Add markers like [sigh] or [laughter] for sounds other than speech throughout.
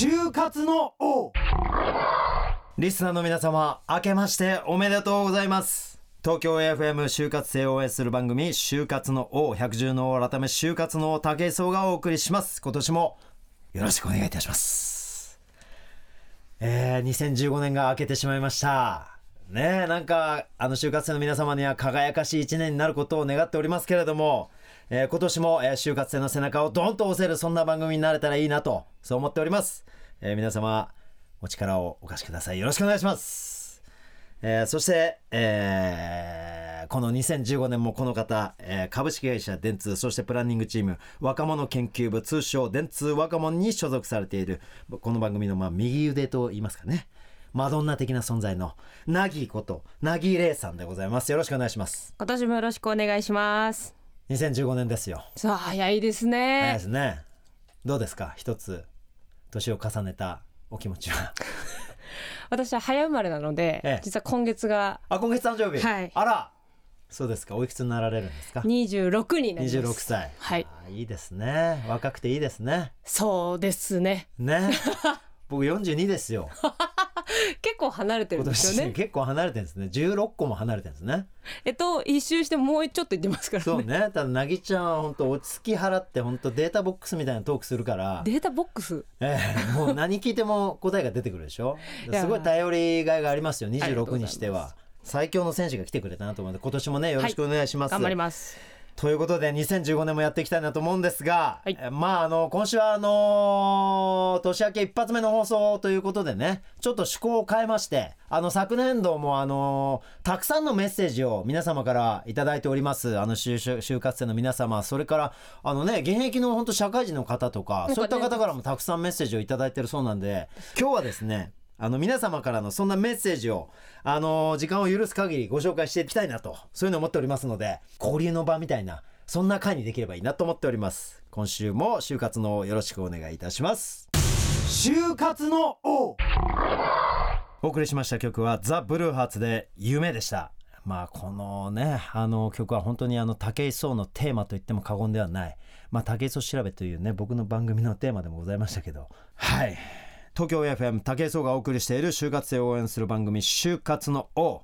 就活の王。リスナーの皆様明けましておめでとうございます。東京 AFM 就活生を応援する番組就活の王百獣の王改め就活の王武井壮がお送りします。今年もよろしくお願いいたします。えー、2015年が明けてしまいました。ねえなんかあの就活生の皆様には輝かしい一年になることを願っておりますけれどもえー今年も、えー就活生の背中をドンと押せるそんな番組になれたらいいなとそう思っております、えー皆様お力をお貸しください。よろしくお願いします、えーそして、えーこの2015年もこの方、えー株式会社電通そしてプランニングチーム若者研究部通称電通若者に所属されているこの番組のまあ右腕と言いますかね。マドンナ的な存在のナギことナギレイさんでございます。よろしくお願いします。今年もよろしくお願いします。2015年ですよ。さあ早いですね、早いですね。どうですか？一つ年を重ねたお気持ちは。[laughs] 私は早生まれなので、ええ。実は今月があ今月誕生日、はい。あら。そうですか。おいくつになられるんですか？26になります。26歳。はい。あいいですね。若くていいですね。そうですね。ね。僕42ですよ [laughs] [laughs] 結構離れてる今んですよね。年結構離れてるんですね。16個も離れてるんですね。えっと一周してもうちょっと行ってますからね。そうね。ただなぎちゃんは本当落ち着き払って本当データボックスみたいなトークするから。データボックス？ええ、もう何聞いても答えが出てくるでしょ？すごい頼りがいがありますよありがとうございます。にしては最強の選手が来てくれたなと思うので今年もねよろしくお願いします、頑張りますということで2015年もやっていきたいなと思うんですが、はい。えまああの今週はあの年明け一発目の放送ということでねちょっと趣向を変えましてあの昨年度もあのたくさんのメッセージを皆様からいただいております。あの就活生の皆様それからあのね現役の本当社会人の方とかねそういった方からもたくさんメッセージをいただいてるそうなんで今日はですねあの皆様からのそんなメッセージをあの時間を許す限りご紹介していきたいなとそういうのを思っておりますので交流の場みたいなそんな回にできればいいなと思っております。今週も就活のよろしくお願いいたします。就活の王。お送りしました曲はザ・ブルーハーツで夢でした。まあこのねあの曲は本当にあの武井壮のテーマと言っても過言ではない。まあ武井壮調べというね僕の番組のテーマでもございましたけど。はい東京 FM 武井壮がお送りしている就活生を応援する番組就活の王。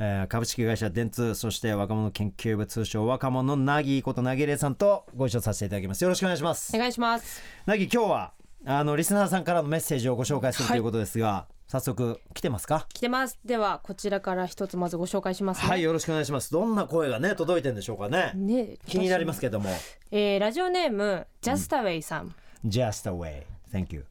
えー株式会社電通そして若者研究部通称若者のなぎことなぎれいさんとご一緒させていただきます。よろしくお願いします。お願いします。なぎ今日はあのリスナーさんからのメッセージをご紹介するということですが、早速来てますか？来てます。ではこちらから一つまずご紹介しますね。はいよろしくお願いします。どんな声がね届いてんでしょうかね。ね気になりますけども。えーラジオネームジャスタウェイさん、Just away Thank you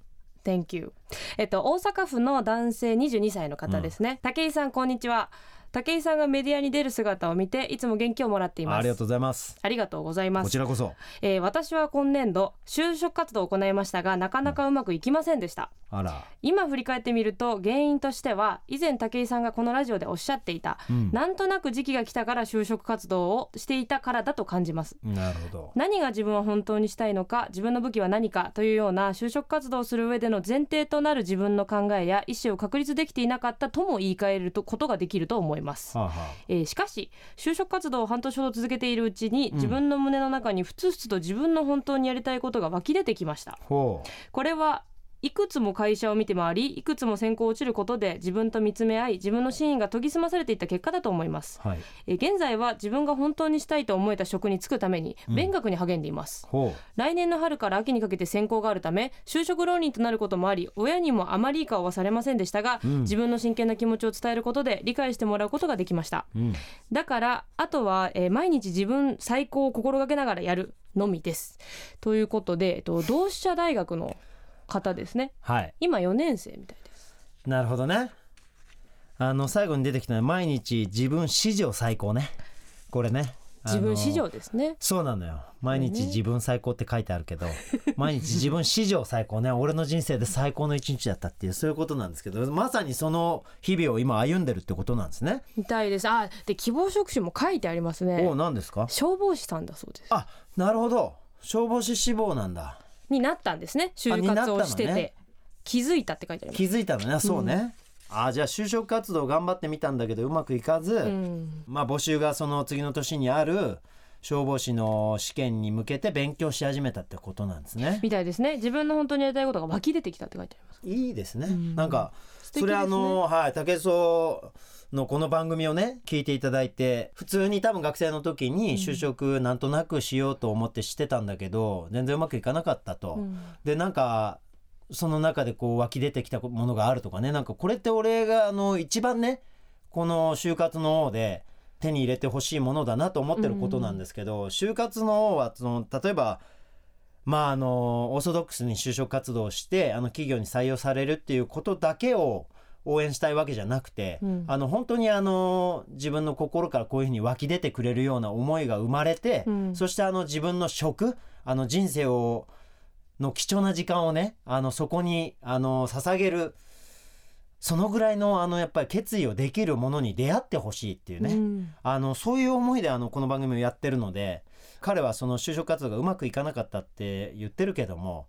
Thank you. えっと大阪府の男性22歳の方ですね、武井さんこんにちは武井さんがメディアに出る姿を見ていつも元気をもらっています。ありがとうございます。ありがとうございます。こちらこそ。えー私は今年度就職活動を行いましたがなかなかうまくいきませんでした、あら。今振り返ってみると原因としては以前武井さんがこのラジオでおっしゃっていた、うん。なんとなく時期が来たから就職活動をしていたからだと感じます。なるほど。何が自分は本当にしたいのか自分の武器は何かというような就職活動をする上での前提となる自分の考えや意思を確立できていなかったとも言い換えるとことができると思いますはあ、はえーしかし就職活動を半年ほど続けているうちに自分の胸の中にふつふつと自分の本当にやりたいことが湧き出てきました。あ、ほこれはいくつも会社を見て回りいくつも選考を落ちることで自分と見つめ合い自分の真意が研ぎ澄まされていった結果だと思います。うはい。えー現在は自分が本当にしたいと思えた職に就くために勉学に励んでいます、ほ来年の春から秋にかけて選考があるため就職浪人となることもあり親にもあまりいい顔はされませんでしたが、うん。自分の真剣な気持ちを伝えることで理解してもらうことができました。ううん。だからあとは、えー毎日自分最高を心がけながらやるのみです。ということで、えっと、同志社大学の方ですね。はい。今4年生みたいです。なるほどね。あの最後に出てきたのは毎日自分史上最高ね。これね。自分史上ですね。そうなのよ。毎日自分最高って書いてあるけど、[laughs] 毎日自分史上最高ね。俺の人生で最高の一日だったっていうそういうことなんですけどまさにその日々を今歩んでるってことなんですね、みたいです。あで希望職種も書いてありますね。お何ですか？消防士さんだそうです。あなるほど。消防士志望なんだになったんですね。就活をしてて、ね。気づいたって書いてあります。気づいたのね。そうね、あじゃあ就職活動頑張ってみたんだけどうまくいかず、うん。まあ募集がその次の年にある消防士の試験に向けて勉強し始めたってことなんですね。みたいですね。自分の本当にやりたいことが湧き出てきたって書いてあります。いいですね。うん。なんかそれあのはい竹総のこの番組をね聞いていただいて普通に多分学生の時に就職なんとなくしようと思ってしてたんだけど、全然うまくいかなかったと。うん。でなんかその中でこう湧き出てきたものがあるとかね。なんかこれって俺があの一番ねこの就活の王で手に入れてほしいものだなと思ってることなんですけど、就活の王はその例えばまああのオーソドックスに就職活動をしてあの企業に採用されるっていうことだけを応援したいわけじゃなくて、うん。あの本当にあの自分の心からこういうふうに湧き出てくれるような思いが生まれて、うん。そしてあの自分の職あの人生をの貴重な時間をねあのそこにあの捧げるそのぐらいのあのやっぱり決意をできるものに出会ってほしいっていうね、うん。あのそういう思いであのこの番組をやってるので彼はその就職活動がうまくいかなかったって言ってるけども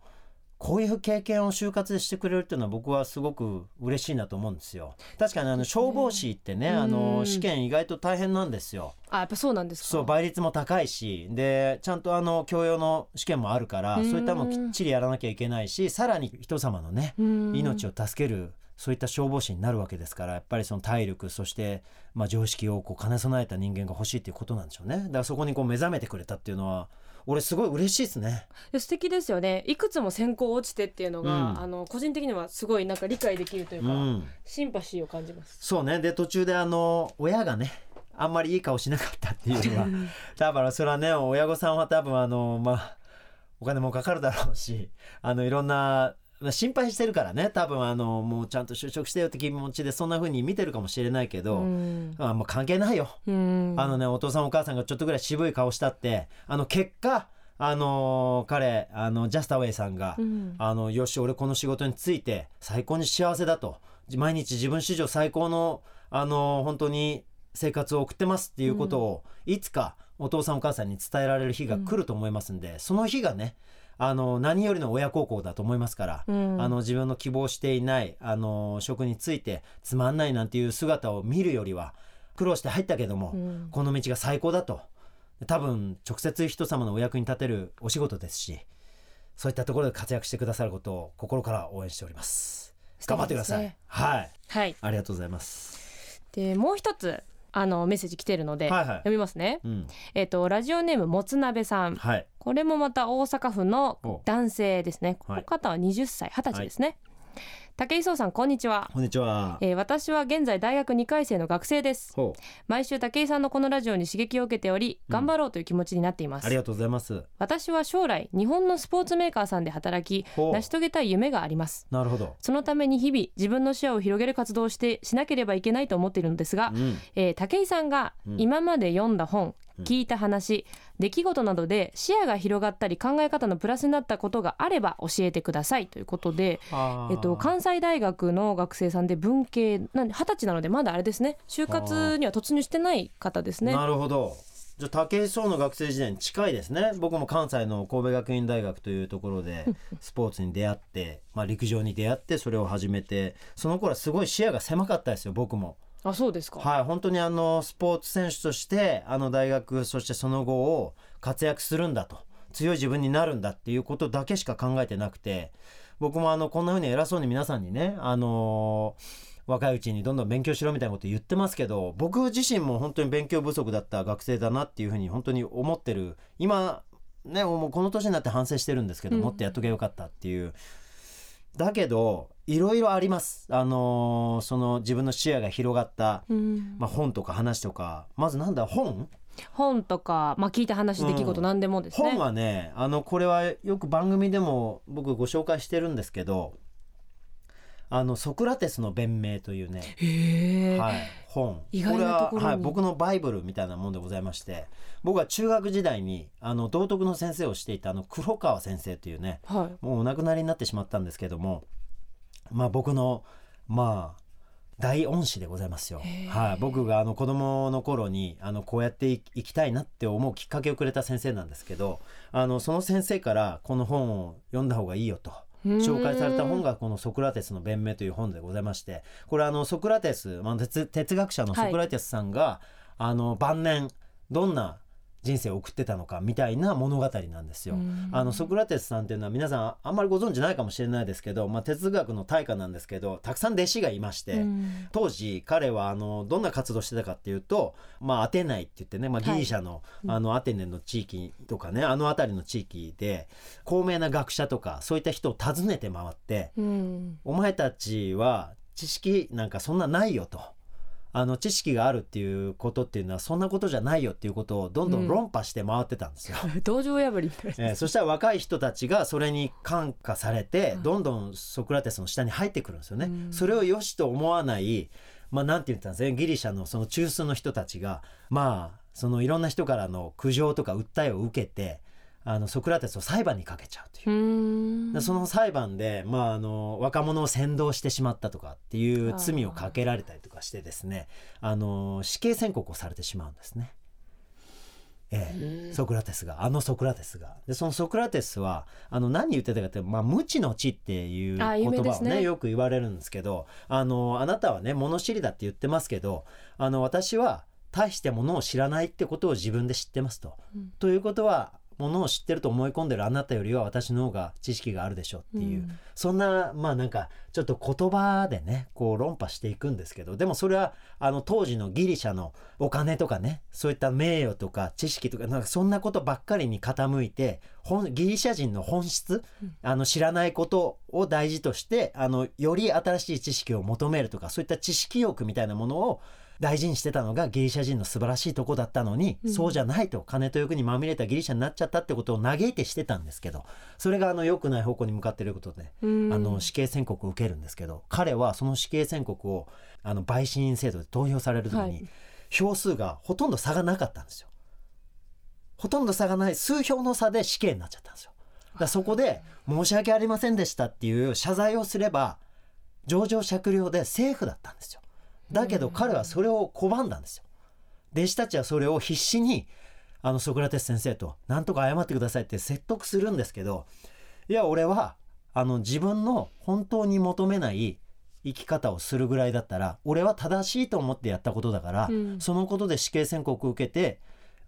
こういう経験を就活でしてくれるっていうのは僕はすごく嬉しいなと思うんですよ。確かにあの消防士ってねあうのん試験意外と大変なんですよ。あやっぱそうなんですか。そう倍率も高いしでちゃんとあの教養の試験もあるからうん。そういったのもきっちりやらなきゃいけないしさらに人様のねうん。命を助けるそういった消防士になるわけですからやっぱりその体力そしてまあ常識をこう兼ね備えた人間が欲しいっていうことなんでしょうね。だからそこにこう目覚めてくれたっていうのは俺すごい嬉しいですね。で素敵ですよね。いくつも選考落ちてっていうのが、うん。あの個人的にはすごいなんか理解できるというか、うん。シンパシーを感じます。そうね。で途中であの親がねあんまりいい顔しなかったっていうのは [laughs] 多分それはね親御さんは多分あのまあお金もかかるだろうしあのいろんなまあ心配してるからね。多分あのもうちゃんと就職してよって気持ちでそんな風に見てるかもしれないけど、うん。あもう関係ないよ、うん。あのねお父さんお母さんがちょっとぐらい渋い顔したってあの結果あの彼あのジャスタウェイさんが、うん。あのよし俺この仕事に就いて最高に幸せだと。毎日自分史上最高のあの本当に生活を送ってますっていうことを、いつかお父さんお母さんに伝えられる日が来ると思いますんで、その日がねあの何よりの親孝行だと思いますから、うん。あの自分の希望していないあの職についてつまんないなんていう姿を見るよりは苦労して入ったけども、うん。この道が最高だと。多分直接人様のお役に立てるお仕事ですしそういったところで活躍してくださることを心から応援しております。頑張ってください、ね。はい。はい。ありがとうございます。でもう一つあのメッセージ来てるので、はいはい。読みますね。うん。えっ、とラジオネームもつなべさん。はい。これもまた大阪府のお。男性ですね。こはい。の方は20歳20歳ですね、武井壮さんこんにちは。こんにちは。えー私は現在大学2回生の学生です。毎週武井さんのこのラジオに刺激を受けており頑張ろうという気持ちになっています、ありがとうございます。私は将来日本のスポーツメーカーさんで働き成し遂げたい夢があります。なるほど。そのために日々自分の視野を広げる活動をしてしなければいけないと思っているのですが、うん。えー武井さんがうん。今まで読んだ本、うん聞いた話出来事などで視野が広がったり考え方のプラスになったことがあれば教えてくださいということで、えっと、関西大学の学生さんで文系二十歳なのでまだあれですね。就活には突入してない方ですね。なるほど。じゃあ武井壮の学生時代に近いですね。僕も関西の神戸学院大学というところでスポーツに出会って、まあ、陸上に出会ってそれを始めてその頃はすごい視野が狭かったですよ僕も。あそうですか、はい本当にあのスポーツ選手としてあの大学そしてその後を活躍するんだと。強い自分になるんだっていうことだけしか考えてなくて。僕もあのこんな風に偉そうに皆さんにねあの若いうちにどんどん勉強しろみたいなこと言ってますけど僕自身も本当に勉強不足だった学生だなっていうふうに本当に思ってる。今ねもうこの年になって反省してるんですけど、うん。もっとやっとけばよかったっていうだけどいろいろあります。あのーその自分の視野が広がった、うん。まあ、本とか話とか。まずなんだ本？本とか、まあ、聞いた話出来事うん何でもですね。本はねあのこれはよく番組でも僕ご紹介してるんですけどあのソクラテスの弁明というね、はい、本。意外なところは、はい、僕のバイブルみたいなもんでございまして僕は中学時代にあの道徳の先生をしていたあの黒川先生というねはい。もうお亡くなりになってしまったんですけどもまあ僕のまあ大恩師でございますよ。はい、僕があの子供の頃にあのこうやっていいきたいなって思うきっかけをくれた先生なんですけどあのその先生からこの本を読んだ方がいいよと紹介された本がこの「ソクラテスの弁明」という本でございましてこれあのソクラテス、まあ、哲哲学者のソクラテスさんが、あの晩年どんな人生を送ってたのかみたいな物語なんですよ。あのソクラテスさんっていうのは皆さんあんまりご存知ないかもしれないですけど、まあ、哲学の大家なんですけどたくさん弟子がいまして、当時彼はあのどんな活動してたかっていうと、まあ、アテナイって言ってね、まあ、ギリシャの,、あのアテネの地域とかねあの辺りの地域で高名な学者とかそういった人を訪ねて回ってうん。お前たちは知識なんかそんなないよと。あの知識があるっていうことっていうのはそんなことじゃないよっていうことをどんどん論破して回ってたんですよ。[laughs] 道場破りみたいなえーそしたら若い人たちがそれに感化されてどんどんソクラテスの下に入ってくるんですよね。うんそれを良しと思わないまあなんて言ったんですねギリシャのその中枢の人たちがまあそのいろんな人からの苦情とか訴えを受けてあのソクラテスを裁判にかけちゃうという。その裁判で、まあ、あの若者を扇動してしまったとかっていう罪をかけられたりとかしてですねあの死刑宣告をされてしまうんですね。ええ、ソクラテスがあのソクラテスが。でそのソクラテスはあの何言ってたかって、まあ、無知の知っていう言葉をねよく言われるんですけどあのあなたはね物知りだって言ってますけどあの私は大してものを知らないってことを自分で知ってますと。うん。ということはものを知ってると思い込んでるあなたよりは私の方が知識があるでしょうっていう、うん。そんなまあなんかちょっと言葉でねこう論破していくんですけどでもそれはあの当時のギリシャのお金とかねそういった名誉とか知識とかなんかそんなことばっかりに傾いて本ギリシャ人の本質、あの知らないことを大事としてあのより新しい知識を求めるとかそういった知識欲みたいなものを大事にしてたのがギリシャ人の素晴らしいとこだったのに、うんそうじゃないと金と欲にまみれたギリシャになっちゃったってことを嘆いてしてたんですけどそれがあの良くない方向に向かっていることで、うんあの死刑宣告を受けるんですけど彼はその死刑宣告をあの陪審員制度で投票される時に、はい票数がほとんど差がなかったんですよ。ほとんど差がない数票の差で死刑になっちゃったんですよ。だそこで申し訳ありませんでしたっていう謝罪をすれば情状酌量でセーフだったんですよ。だけど彼はそれを拒んだんですよ。弟子たちはそれを必死にあのソクラテス先生と何とか謝ってくださいって説得するんですけどいや俺はあの自分の本当に求めない生き方をするぐらいだったら俺は正しいと思ってやったことだから、うんそのことで死刑宣告を受けて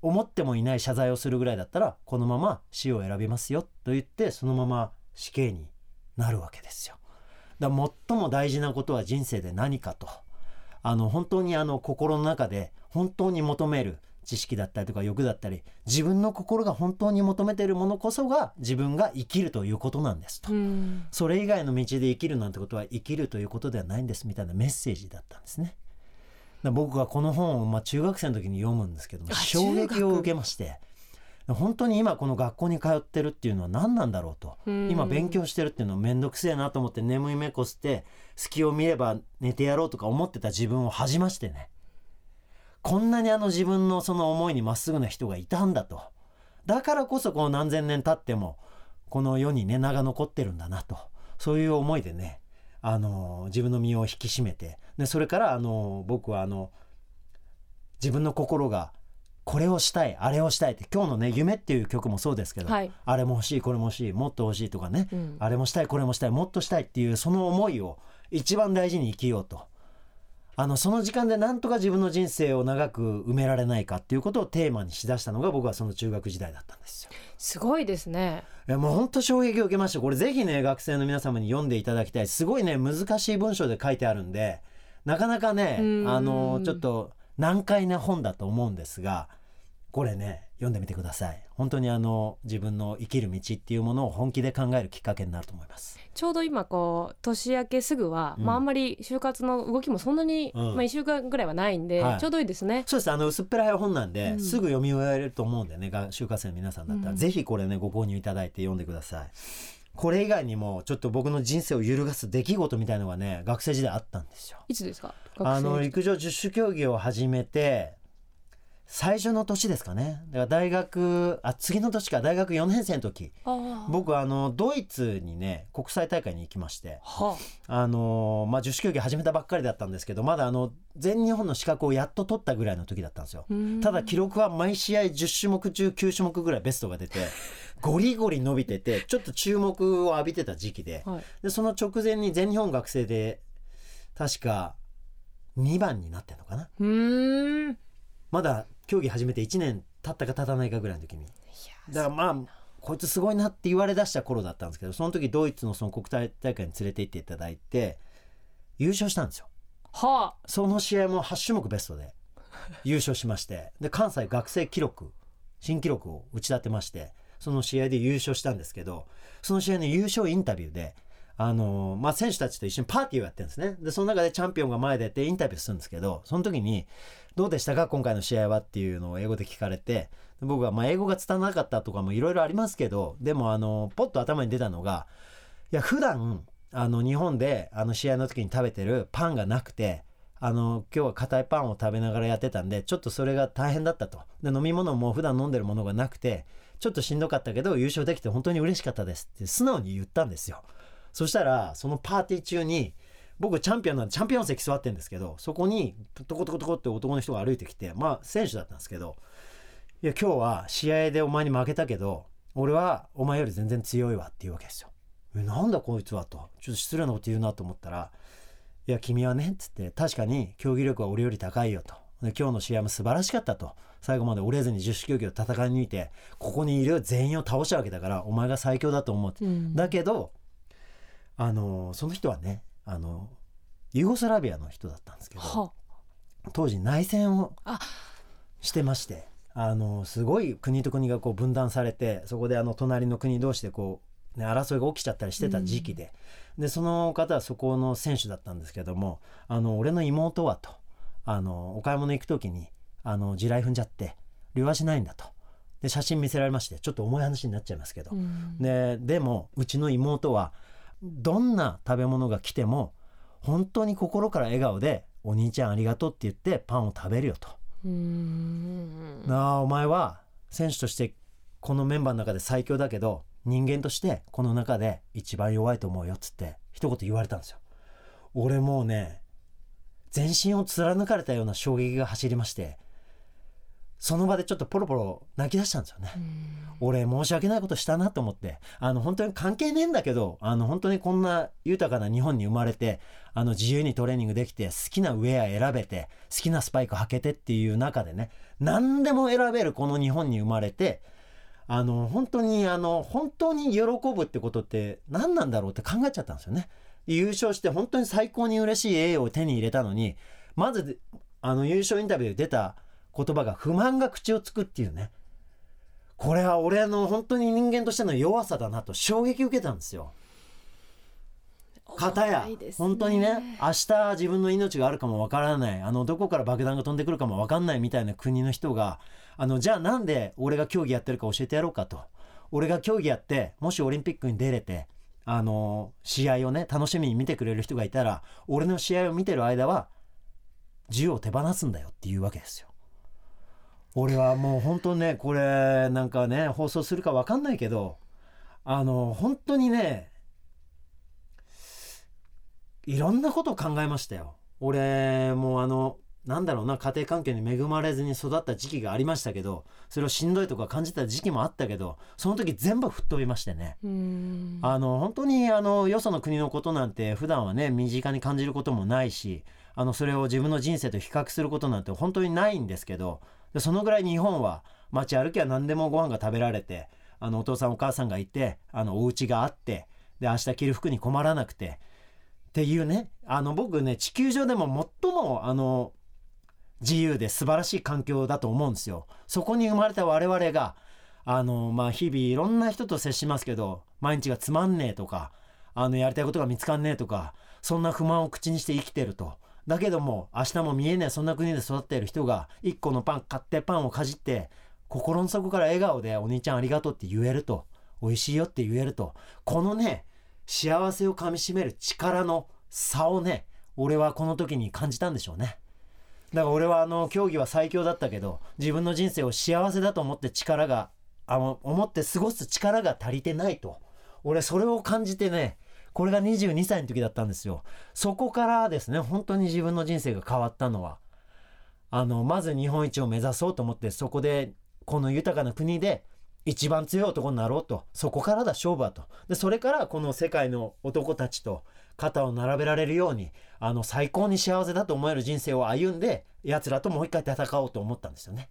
思ってもいない謝罪をするぐらいだったらこのまま死を選びますよと言ってそのまま死刑になるわけですよ。だから最も大事なことは人生で何かとあの本当にあの心の中で本当に求める知識だったりとか欲だったり自分の心が本当に求めているものこそが自分が生きるということなんですと。うんそれ以外の道で生きるなんてことは生きるということではないんですみたいなメッセージだったんですね。僕がこの本をまあ中学生の時に読むんですけどもあ衝撃を受けまして本当に今この学校に通ってるっていうのは何なんだろうとうん今勉強してるっていうのは面倒くせえなと思って眠い目こすって隙を見れば寝てやろうとか思ってた自分を恥じましてね。こんなにあの自分のその思いにまっすぐな人がいたんだと。だからこそこの何千年経ってもこの世にね名が残ってるんだなと。そういう思いでねあの自分の身を引き締めてでそれからあの僕はあの自分の心がこれをしたいあれをしたいって今日のね「夢」っていう曲もそうですけど、はい。あれも欲しいこれも欲しいもっと欲しいとかね、うん。あれもしたいこれもしたいもっとしたいっていうその思いを一番大事に生きようと。あのその時間でなんとか自分の人生を長く埋められないかっていうことをテーマにしだしたのが僕はその中学時代だったんですよ。すごいですね。いやもう本当衝撃を受けました。これぜひね学生の皆様に読んでいただきたい。すごいね難しい文章で書いてあるんでなかなかねうん。あのちょっと難解な本だと思うんですがこれね読んでみてください。本当にあの自分の生きる道っていうものを本気で考えるきっかけになると思います。ちょうど今こう年明けすぐは、うん。まああんまり就活の動きもそんなに、うん。まあ1週間ぐらいはないんで、はい。ちょうどいいですね。そうです。あの薄っぺらい本なんで、うん。すぐ読み終えられると思うんでねが就活生の皆さんだったら、うん。ぜひこれねご購入いただいて読んでください。これ以外にもちょっと僕の人生を揺るがす出来事みたいのがね学生時代あったんですよ。いつですか？あの陸上十種競技を始めて最初の年ですかね。だから大学あ次の年か。大学4年生の時。僕あのドイツにね国際大会に行きまして。はあ。のまあ十種競技始めたばっかりだったんですけどまだあの全日本の資格をやっと取ったぐらいの時だったんですよ。ただ記録は毎試合10種目中9種目ぐらいベストが出て [laughs] ゴリゴリ伸びててちょっと注目を浴びてた時期で。はい。でその直前に全日本学生で確か2番になってんのかな。うーん。まだ競技始めて1年立ったか立たないかぐらいの時に。いだからまあこいつすごいなって言われだした頃だったんですけどその時ドイツのその国体大会に連れて行っていただいて優勝したんですよ。はその試合も8種目ベストで優勝しまして。で関西学生記録新記録を打ち立てましてその試合で優勝したんですけどその試合の優勝インタビューであのまあ、選手たちと一緒にパーティーをやってるんですね。でその中でチャンピオンが前でってインタビューするんですけどその時に「どうでしたか？今回の試合は?」っていうのを英語で聞かれて。僕はま英語が伝わらなかったとかもいろいろありますけどでもあのポッと頭に出たのがいや普段あの日本であの試合の時に食べてるパンがなくてあの今日は硬いパンを食べながらやってたんでちょっとそれが大変だったと。で飲み物も普段飲んでるものがなくてちょっとしんどかったけど優勝できて本当に嬉しかったですって素直に言ったんですよ。そしたらそのパーティー中に僕チャンピオンなんでチャンピオン席座ってるんですけどそこにトコトコトコって男の人が歩いてきてまあ選手だったんですけどいや今日は試合でお前に負けたけど俺はお前より全然強いわって言うわけですよ。えなんだこいつはと。ちょっと失礼なこと言うなと思ったらいや君はねっつって確かに競技力は俺より高いよと。で今日の試合も素晴らしかったと。最後まで折れずに十種競技を戦い抜いてここにいる全員を倒したわけだからお前が最強だと思うって、うん。だけどあのその人はねあのユーゴスラビアの人だったんですけどは当時内戦をあ。してましてあのすごい国と国がこう分断されてそこであの隣の国同士でこう、ね、争いが起きちゃったりしてた時期で,、でその方はそこの選手だったんですけどもあの俺の妹はとあのお買い物行く時にあの地雷踏んじゃって両足ないんだと。で写真見せられましてちょっと重い話になっちゃいますけど、うん。ででもうちの妹はどんな食べ物が来ても本当に心から笑顔で「お兄ちゃんありがとう」って言ってパンを食べるよと。なあお前は選手としてこのメンバーの中で最強だけど人間としてこの中で一番弱いと思うよっつって一言言われたんですよ。俺もうね全身を貫かれたような衝撃が走りましてその場でちょっとポロポロ泣き出したんですよね。俺申し訳ないことしたなと思ってあの本当に関係ねえんだけどあの本当にこんな豊かな日本に生まれてあの自由にトレーニングできて好きなウェア選べて好きなスパイク履けてっていう中でね何でも選べるこの日本に生まれてあの本当にあの本当に喜ぶってことって何なんだろうって考えちゃったんですよね。優勝して本当に最高に嬉しい栄誉を手に入れたのにまずあの優勝インタビューで出た言葉が不満が口をつくっていうね。これは俺の本当に人間としての弱さだなと衝撃受けたんですよ。片や重いです本当にね。明日自分の命があるかもわからない。あのどこから爆弾が飛んでくるかもわかんないみたいな国の人があのじゃあなんで俺が競技やってるか教えてやろうかと。俺が競技やってもしオリンピックに出れてあの試合をね楽しみに見てくれる人がいたら俺の試合を見てる間は銃を手放すんだよっていうわけですよ。俺はもう本当ねこれなんかね放送するかわかんないけどあの本当にねいろんなことを考えましたよ。俺もうあのなんだろうな家庭環境に恵まれずに育った時期がありましたけどそれをしんどいとか感じた時期もあったけどその時全部吹っ飛びましてね。あの本当にあのよその国のことなんて普段はね身近に感じることもないしあのそれを自分の人生と比較することなんて本当にないんですけどでそのぐらい日本は街歩きは何でもご飯が食べられてあのお父さんお母さんがいてあのお家があってで明日着る服に困らなくてっていうねあの僕ね地球上でも最もあの自由で素晴らしい環境だと思うんですよ。そこに生まれた我々があのまあ日々いろんな人と接しますけど毎日がつまんねえとかあのやりたいことが見つかんねえとかそんな不満を口にして生きてると。だけども明日も見えないそんな国で育っている人が1個のパン買ってパンをかじって心の底から笑顔で「お兄ちゃんありがとう」って言えると「美味しいよ」って言えるとこのね幸せをかみしめる力の差をね俺はこの時に感じたんでしょうね。だから俺はあの競技は最強だったけど自分の人生を幸せだと思って力があの思って過ごす力が足りてないと俺それを感じてねこれが22歳の時だったんですよ。そこからですね本当に自分の人生が変わったのは。あのまず日本一を目指そうと思ってそこでこの豊かな国で一番強い男になろうと。そこからだ勝負はと。でそれからこの世界の男たちと肩を並べられるようにあの最高に幸せだと思える人生を歩んで奴らともう一回戦おうと思ったんですよね。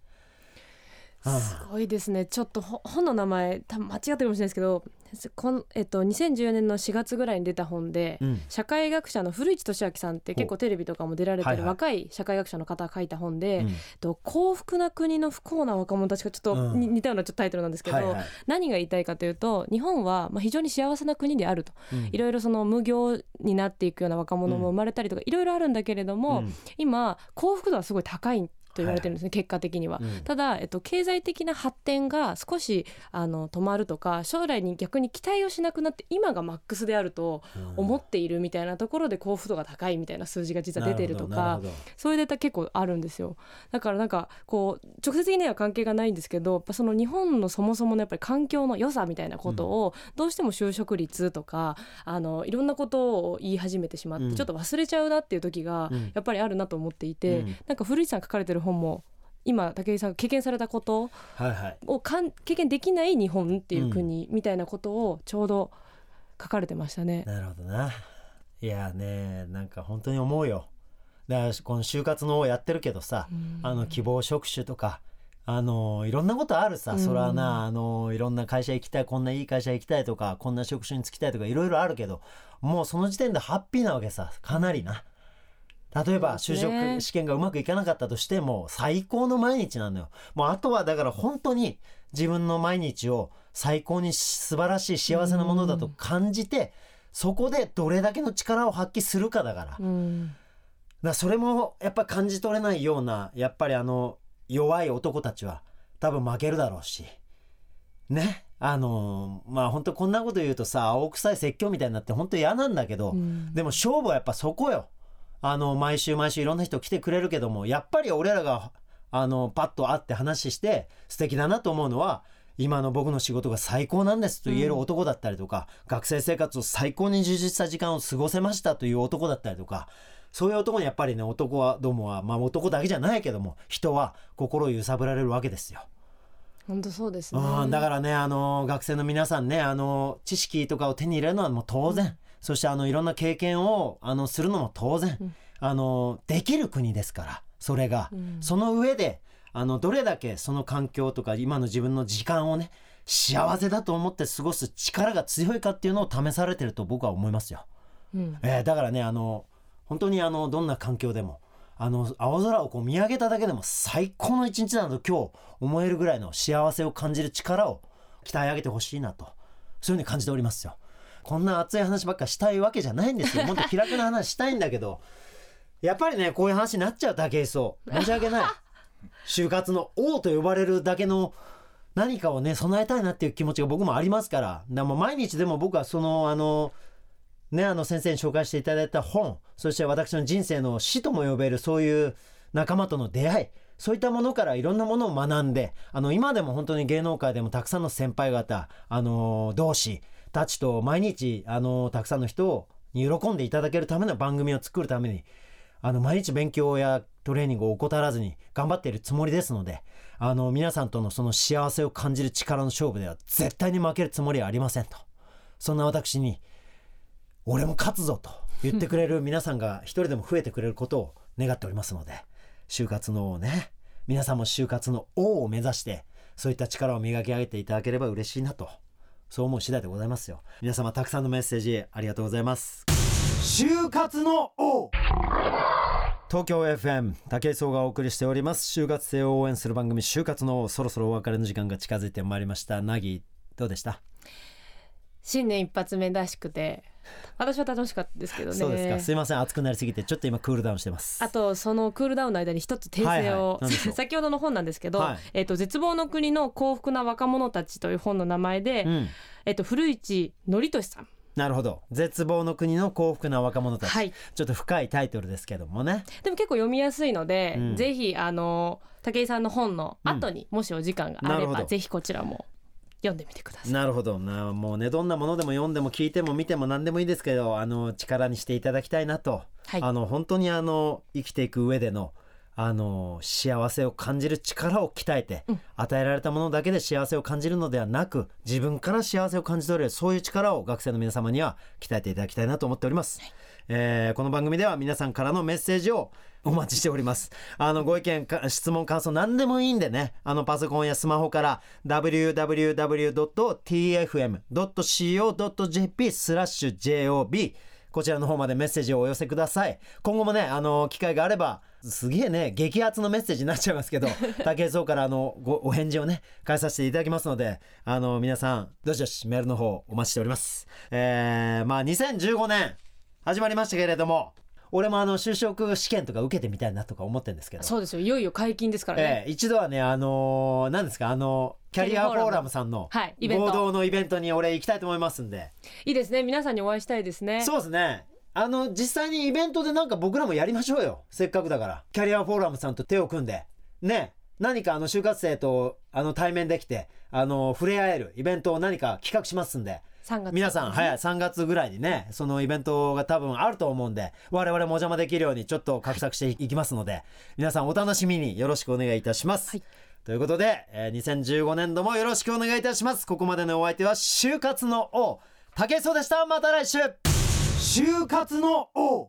すごいですね。ちょっとほ本の名前多分間違ってるかもしれないですけどこん、えっと、2014年の4月ぐらいに出た本で、うん。社会学者の古市俊明さんって結構テレビとかも出られてはいはい。る若い社会学者の方が書いた本で、うん。えっと幸福な国の不幸な若者たちがちょっとにうん。似たようなちょっとタイトルなんですけど、はいはい。何が言いたいかというと日本はまあ非常に幸せな国であると。うん。いろいろその無業になっていくような若者も生まれたりとかいろいろあるんだけれども、うん。今幸福度はすごい高いと言われてるんですね、結果的には。うん。ただ、えっと、経済的な発展が少しあの止まるとか将来に逆に期待をしなくなって今がマックスであると思っているみたいなところで幸福度が高いみたいな数字が実は出てるとかそういうデータ結構あるんですよ。だからなんかこう直接的には関係がないんですけどやっぱその日本のそもそものやっぱり環境の良さみたいなことをどうしても就職率とかあのいろんなことを言い始めてしまって、うん。ちょっと忘れちゃうなっていう時がうん。やっぱりあるなと思っていて、うん。なんか古市さん書かれてる本も今武井さんが経験されたことをかん経験できない日本っていう国みたいなことをちょうど書かれてましたね。なるほどな。いやねなんか本当に思うよ。だからこの就活のをやってるけどさ、うん。あの希望職種とかあのいろんなことあるさ、うん。それはなあのいろんな会社行きたいこんないい会社行きたいとかこんな職種に就きたいとかいろいろあるけどもうその時点でハッピーなわけさ。かなりな例えば就職試験がうまくいかなかったとしても最高の毎日なのよ。もうあとはだから本当に自分の毎日を最高に素晴らしい幸せなものだと感じてそこでどれだけの力を発揮するかだから。うん。だそれもやっぱ感じ取れないようなやっぱりあの弱い男たちは多分負けるだろうし。ね。あのまあ本当こんなこと言うとさ青臭い説教みたいになって本当嫌なんだけど、うん。でも勝負はやっぱそこよあの毎週毎週いろんな人来てくれるけどもやっぱり俺らがあのパッと会って話して素敵だなと思うのは今の僕の仕事が最高なんですと言える男だったりとか、学生生活を最高に充実した時間を過ごせましたという男だったりとかそういう男にやっぱりね男はどうもはまあ男だけじゃないけども人は心を揺さぶられるわけですよ。本当そうですね。うん、だからねあの学生の皆さんねあの知識とかを手に入れるのはもう当然、そしてあのいろんな経験をあのするのも当然、うんあのできる国ですからそれが、うんその上であのどれだけその環境とか今の自分の時間をね幸せだと思って過ごす力が強いかっていうのを試されてると僕は思いますよ。うんえーだからねあの本当にあのどんな環境でもあの青空をこう見上げただけでも最高の一日だと今日思えるぐらいの幸せを感じる力を鍛え上げてほしいなとそういうふうに感じておりますよ。こんな熱い話ばっかしたいわけじゃないんですよ。[laughs] もっと気楽な話したいんだけどやっぱりねこういう話になっちゃう武井壮申し訳ない。就活の王と呼ばれるだけの何かをね備えたいなっていう気持ちが僕もありますからだからもう毎日でも僕はそのあのねあの先生に紹介していただいた本そして私の人生の師とも呼べるそういう仲間との出会いそういったものからいろんなものを学んであの今でも本当に芸能界でもたくさんの先輩方あの同志たちと毎日あのたくさんの人に喜んでいただけるための番組を作るためにあの毎日勉強やトレーニングを怠らずに頑張っているつもりですのであの皆さんとのその幸せを感じる力の勝負では絶対に負けるつもりはありませんと。そんな私に俺も勝つぞと言ってくれる皆さんが一人でも増えてくれることを願っておりますので就活の王ね皆さんも就活の王を目指してそういった力を磨き上げていただければ嬉しいなと。そう思う次第でございますよ。皆様たくさんのメッセージありがとうございます。就活の王。東京 FM 武井壮がお送りしております。就活生を応援する番組就活の王。そろそろお別れの時間が近づいてまいりました。ナギどうでした？新年一発目らしくて私は楽しかったですけどね。そうですか。すいません。熱くなりすぎてちょっと今クールダウンしてます。あとそのクールダウンの間に一つ訂はい正を、はい。何でしょう。[laughs] 先ほどの本なんですけど、はい。えっと絶望の国の幸福な若者たちという本の名前で、うん。えっと古市憲俊さん。なるほど。絶望の国の幸福な若者たち、はい。ちょっと深いタイトルですけどもね。でも結構読みやすいので、うん。ぜひあの武井さんの本の後に、もしお時間があればぜひこちらも読んでみてください。なるほど。なもうねどんなものでも読んでも聞いても見ても何でもいいですけどあの力にしていただきたいなと、はい。あの本当にあの生きていく上でのあの幸せを感じる力を鍛えて、うん。与えられたものだけで幸せを感じるのではなく自分から幸せを感じ取れるそういう力を学生の皆様には鍛えていただきたいなと思っております、えーこの番組では皆さんからのメッセージをお待ちしております。あの、ご意見か、質問、感想、何でもいいんでね、あの、パソコンやスマホから www.tfm.co.jp スラッシュ JOB こちらの方までメッセージをお寄せください。今後もね、あの、機会があれば、すげえね、激アツのメッセージになっちゃいますけど、[laughs] 竹井壮からあの、ご、お返事をね、返させていただきますので、あの、皆さん、どしどしメールの方お待ちしております。えー、まあ、2015年、始まりましたけれども、俺もあの、就職試験とか受けてみたいなとか思ってるんですけど。そうですよいよいよ解禁ですからね、ええ一度はね、あのー、何ですか、あの、キャリアフォーラムさんの合同のイベントに俺行きたいと思いますんで。いいですね皆さんにお会いしたいですねそうですね。あの、実際にイベントでなんか僕らもやりましょうよ。せっかくだから。キャリアフォーラムさんと手を組んで。ね。何かあの、就活生とあの、対面できて、あの、触れ合えるイベントを何か企画しますんで。3月皆さん、はい、3月ぐらいにね、そのイベントが多分あると思うんで、我々もお邪魔できるようにちょっと画策していきますので、皆さんお楽しみによろしくお願いいたします。はいということで、えー2015年度もよろしくお願いいたします。ここまでのお相手は、就活の王、竹井壮でした。また来週就活の王